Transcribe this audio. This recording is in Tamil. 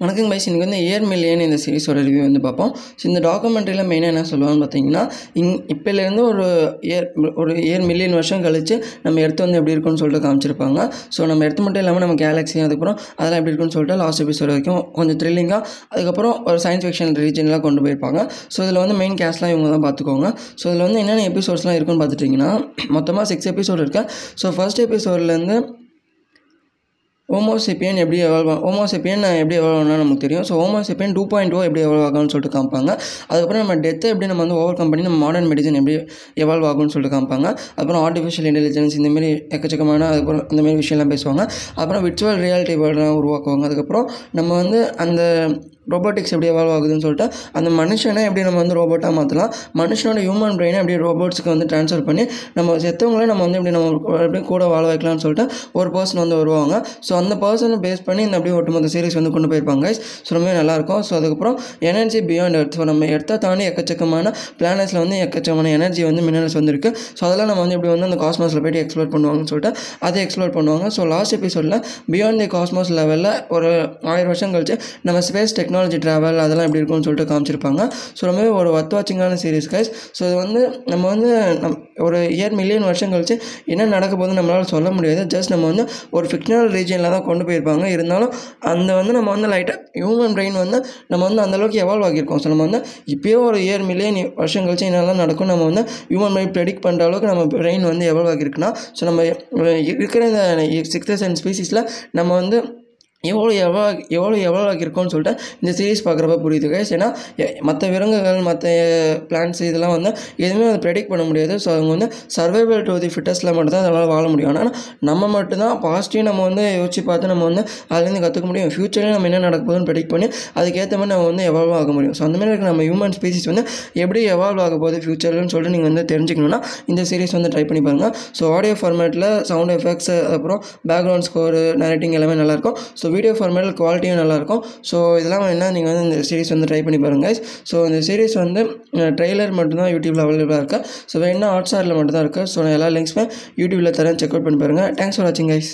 வணக்கம் பைஸ் இன்றைக்கி வந்து ஏர் மில்லியன் இந்த சீரிஸோட ரிவ்யூ வந்து பார்ப்போம். ஸோ இந்த டாக்குமெண்ட்ரியில் மெயினாக என்ன சொல்லுவான்னு பார்த்தீங்கன்னா இங் இப்போலேருந்து ஒரு ஏர் ஒரு ஏர் மில்லியன் வருஷம் கழித்து நம்ம எர்த்து வந்து எப்படி இருக்குன்னு சொல்லிட்டு காமிச்சிருப்பாங்க. ஸோ நம்ம எர்த்து மட்டும் இல்லாமல் நம்ம கேலக்ஸி அதுக்கப்புறம் அதெல்லாம் எப்படி இருக்குன்னு சொல்லிட்டு லாஸ்ட் எபிசோட் வரைக்கும் கொஞ்சம் த்ரில்லிங்காக அதுக்கப்புறம் ஒரு சயின்ஸ் ஃபிக்ஷன் ரீஜன்லாம் கொண்டு போயிருப்பாங்க. ஸோ இதில் வந்து மெயின் கேஸ்லாம் இவங்க தான் பார்த்துக்கோங்க. ஸோ இதில் வந்து என்னென்ன எபிசோட்ஸ்லாம் இருக்குன்னு பார்த்துட்டிங்கன்னா மொத்தமாக சிக்ஸ் எபிசோட் இருக்கேன் ஸோ ஃபர்ஸ்ட் எபிசோட்லேருந்து ஹோமோசெப்பியன் எப்படி எவால்வ் ஹோமோசெப்பியன் எப்படி எவால்வ் ஆனால் நமக்கு தெரியும். So homo sapien two point O எப்படி எவால்வ் ஆகும்னு சொல்லிட்டு காமிப்பாங்க. அதுக்கப்புறம் நம்ம டெத்தை எப்படி நம்ம வந்து ஓவர் கம் பண்ணி நம்ம மாடர்ன் மெடிசன் எப்படி எவால்வ் ஆகும்னு சொல்லிட்டு காமிப்பாங்க. அப்புறம் ஆர்டிஃபிஷியல் இன்டெலிஜென்ஸ் இந்தமாரி எக்கச்சக்கமான அதுக்கப்புறம் இந்தமாரி விஷயம்லாம் பேசுவாங்க. அப்புறம் விர்ச்சுவல் ரியாலிட்டி வேர்ல்டெலாம் உருவாக்குவாங்க. அதுக்கப்புறம் நம்ம வந்து அந்த ரோபோட்டிக்ஸ் எப்படி எவால்வ் ஆகுதுன்னு சொல்லிட்டு அந்த மனுஷனை எப்படி நம்ம வந்து ரோபோட்டாக மாற்றலாம் மனுஷனோட ஹியூமன் பிரெயினை எப்படி ரோபோட்ஸ்க்கு வந்து ட்ரான்ஸ்ஃபர் பண்ணி நம்ம செத்தவங்களே நம்ம வந்து எப்படி நம்ம எப்படி கூட வாழ வைக்கலாம்னு சொல்லிட்டு ஒரு பர்சன் வந்து வருவாங்க. ஸோ அந்த பர்சனை பேஸ் பண்ணி இந்த அப்படியே ஒட்டுமொத்த சீரிஸ் வந்து கொண்டு போயிருப்பாங்க ஸோ ரொம்ப நல்லாயிருக்கும் ஸோ அதுக்கப்புறம் எனர்ஜி பியாண்ட் எர்த் ஸோ நம்ம எடுத்த தாண்டி எக்கச்சக்கமான பிளானட்ஸில் வந்து எக்கச்சக்கமான எனர்ஜி வந்து மினரல்ஸ் வந்துருக்கு ஸோ அதெல்லாம் நம்ம வந்து எப்படி வந்து அந்த காஸ்மாஸில் போய்ட்டு எக்ஸ்ப்ளோர் பண்ணுவாங்கன்னு சொல்லிட்டு அதை எக்ஸ்ப்ளோர் பண்ணுவாங்க. ஸோ லாஸ்ட் எபிசோடில் பியாண்ட் தி காஸ்மாஸ் லெவலில் ஒரு ஆயிரம் வருஷம் கழிச்சு நம்ம ஸ்பேஸ் டெக்னாலஜி டெக்னாலஜி ட்ராவல் அதெல்லாம் எப்படி இருக்கும்னு சொல்லிட்டு காமிச்சிருப்பாங்க. ஸோ ரொம்பவே ஒரு ஒர்த் வாட்சிங்கான சீரிஸ் கைஸ் ஸோ இது வந்து நம்ம வந்து நம் ஒரு இயர் மில்லியன் வருஷம் கழிச்சு என்ன நடக்க போகுதுன்னு நம்மளால் சொல்ல முடியாது. ஜஸ்ட் நம்ம வந்து ஒரு ஃபிக்ஷனல் ரீஜனில் தான் கொண்டு போயிருப்பாங்க. இருந்தாலும் அந்த வந்து நம்ம வந்து லைட்டாக ஹியூமன் பிரெயின் வந்து நம்ம வந்து அந்தளவுக்கு எவால்வ் ஆகியிருக்கோம். ஸோ நம்ம வந்து இப்போயே ஒரு இயர் மில்லியன் வருஷம் கழிச்சு என்னெல்லாம் நடக்கும் நம்ம வந்து ஹியூமன் பிரெயின் ப்ரெடிக்ட் பண்ணுற அளவுக்கு நம்ம பிரெயின் வந்து எவால்வ் ஆகியிருக்குன்னா ஸோ நம்ம இருக்கிற இந்த சிக்ஸ்த் சென்ட் ஸ்பீசிஸில் நம்ம வந்து எவ்வளோ எவ்வளோ எவ்வளோ எவ்வளோ இருக்கும்னு சொல்லிட்டு இந்த சீரிஸ் பார்க்குறப்ப புரியுது கைஸ் ஏன்னா மற்ற விலங்குகள் மற்ற பிளான்ஸ் இதெல்லாம் வந்து எதுவுமே வந்து ப்ரெடிக்ட் பண்ண முடியாது. ஸோ அவங்க வந்து சர்வைவல் டு தி ஃபிட்டஸில் மட்டும்தான் அதனால் வாழ முடியும். ஆனால் நம்ம மட்டும்தான் பாசிட்டிவ் நம்ம வந்து யோசிச்சு பார்த்து நம்ம வந்து அதுலேருந்து கற்றுக்க முடியும். ஃப்யூச்சரில் நம்ம என்ன நடக்க போகுதுன்னு ப்ரெடிக்ட் பண்ணி அதுக்கேற்ற மாதிரி நம்ம வந்து எவால்வ் ஆக முடியும். ஸோ அந்த மாதிரி இருக்க நம்ம ஹியூமன் ஸ்பீசிஸ் வந்து எப்படி எவால்வ் ஆக போகுது ஃப்யூச்சர்லன்னு சொல்லிட்டு நீங்கள் வந்து தெரிஞ்சுக்கணும்னா இந்த சீரிஸ் வந்து ட்ரை பண்ணி பாருங்கள் ஸோ ஆடியோ ஃபார்மேட்டில் சவுண்ட் எஃபெக்ட்ஸ் அப்புறம் பேக்ரவுண்ட் ஸ்கோரு நரேட்டிங் எல்லாமே நல்லாயிருக்கும் ஸோ வீடியோ ஃபார்மேட்டில் குவாலிட்டியும் நல்லாயிருக்கும். ஸோ இதெல்லாம் என்ன நீங்கள் வந்து இந்த சீரிஸ் வந்து ட்ரை பண்ணி பாருங்கள் ஸோ இந்த சீரிஸ் வந்து ட்ரெய்லர் மட்டும்தான் யூடியூப்பில் அவைலபிளாக இருக்குது ஸோ வேணா ஹாட்ஸ்டாரில் மட்டும்தான் மட்டும் தான் இருக்குது ஸோ நான் எல்லா லிங்க்ஸுமே யூடியூப்பில் தரேன். செக் அவுட் பண்ணி பாருங்கள் தேங்க்ஸ் ஃபார் வாட்சிங் கைஸ்